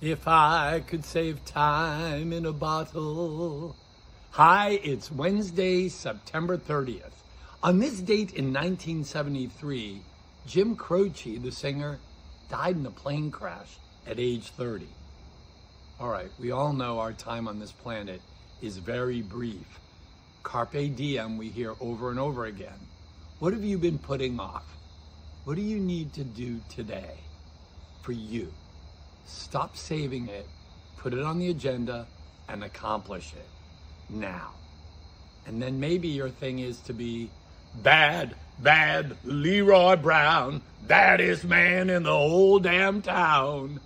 If I could save time in a bottle. Hi, it's Wednesday, September 30th. On this date in 1973, Jim Croce, the singer, died in a plane crash at age 30. All right, we all know our time on this planet is very brief. Carpe diem, we hear over and over again. What have you been putting off? What do you need to do today for you? Stop saving it, put it on the agenda, and accomplish it now. And then maybe your thing is to be bad, bad Leroy Brown, baddest man in the whole damn town.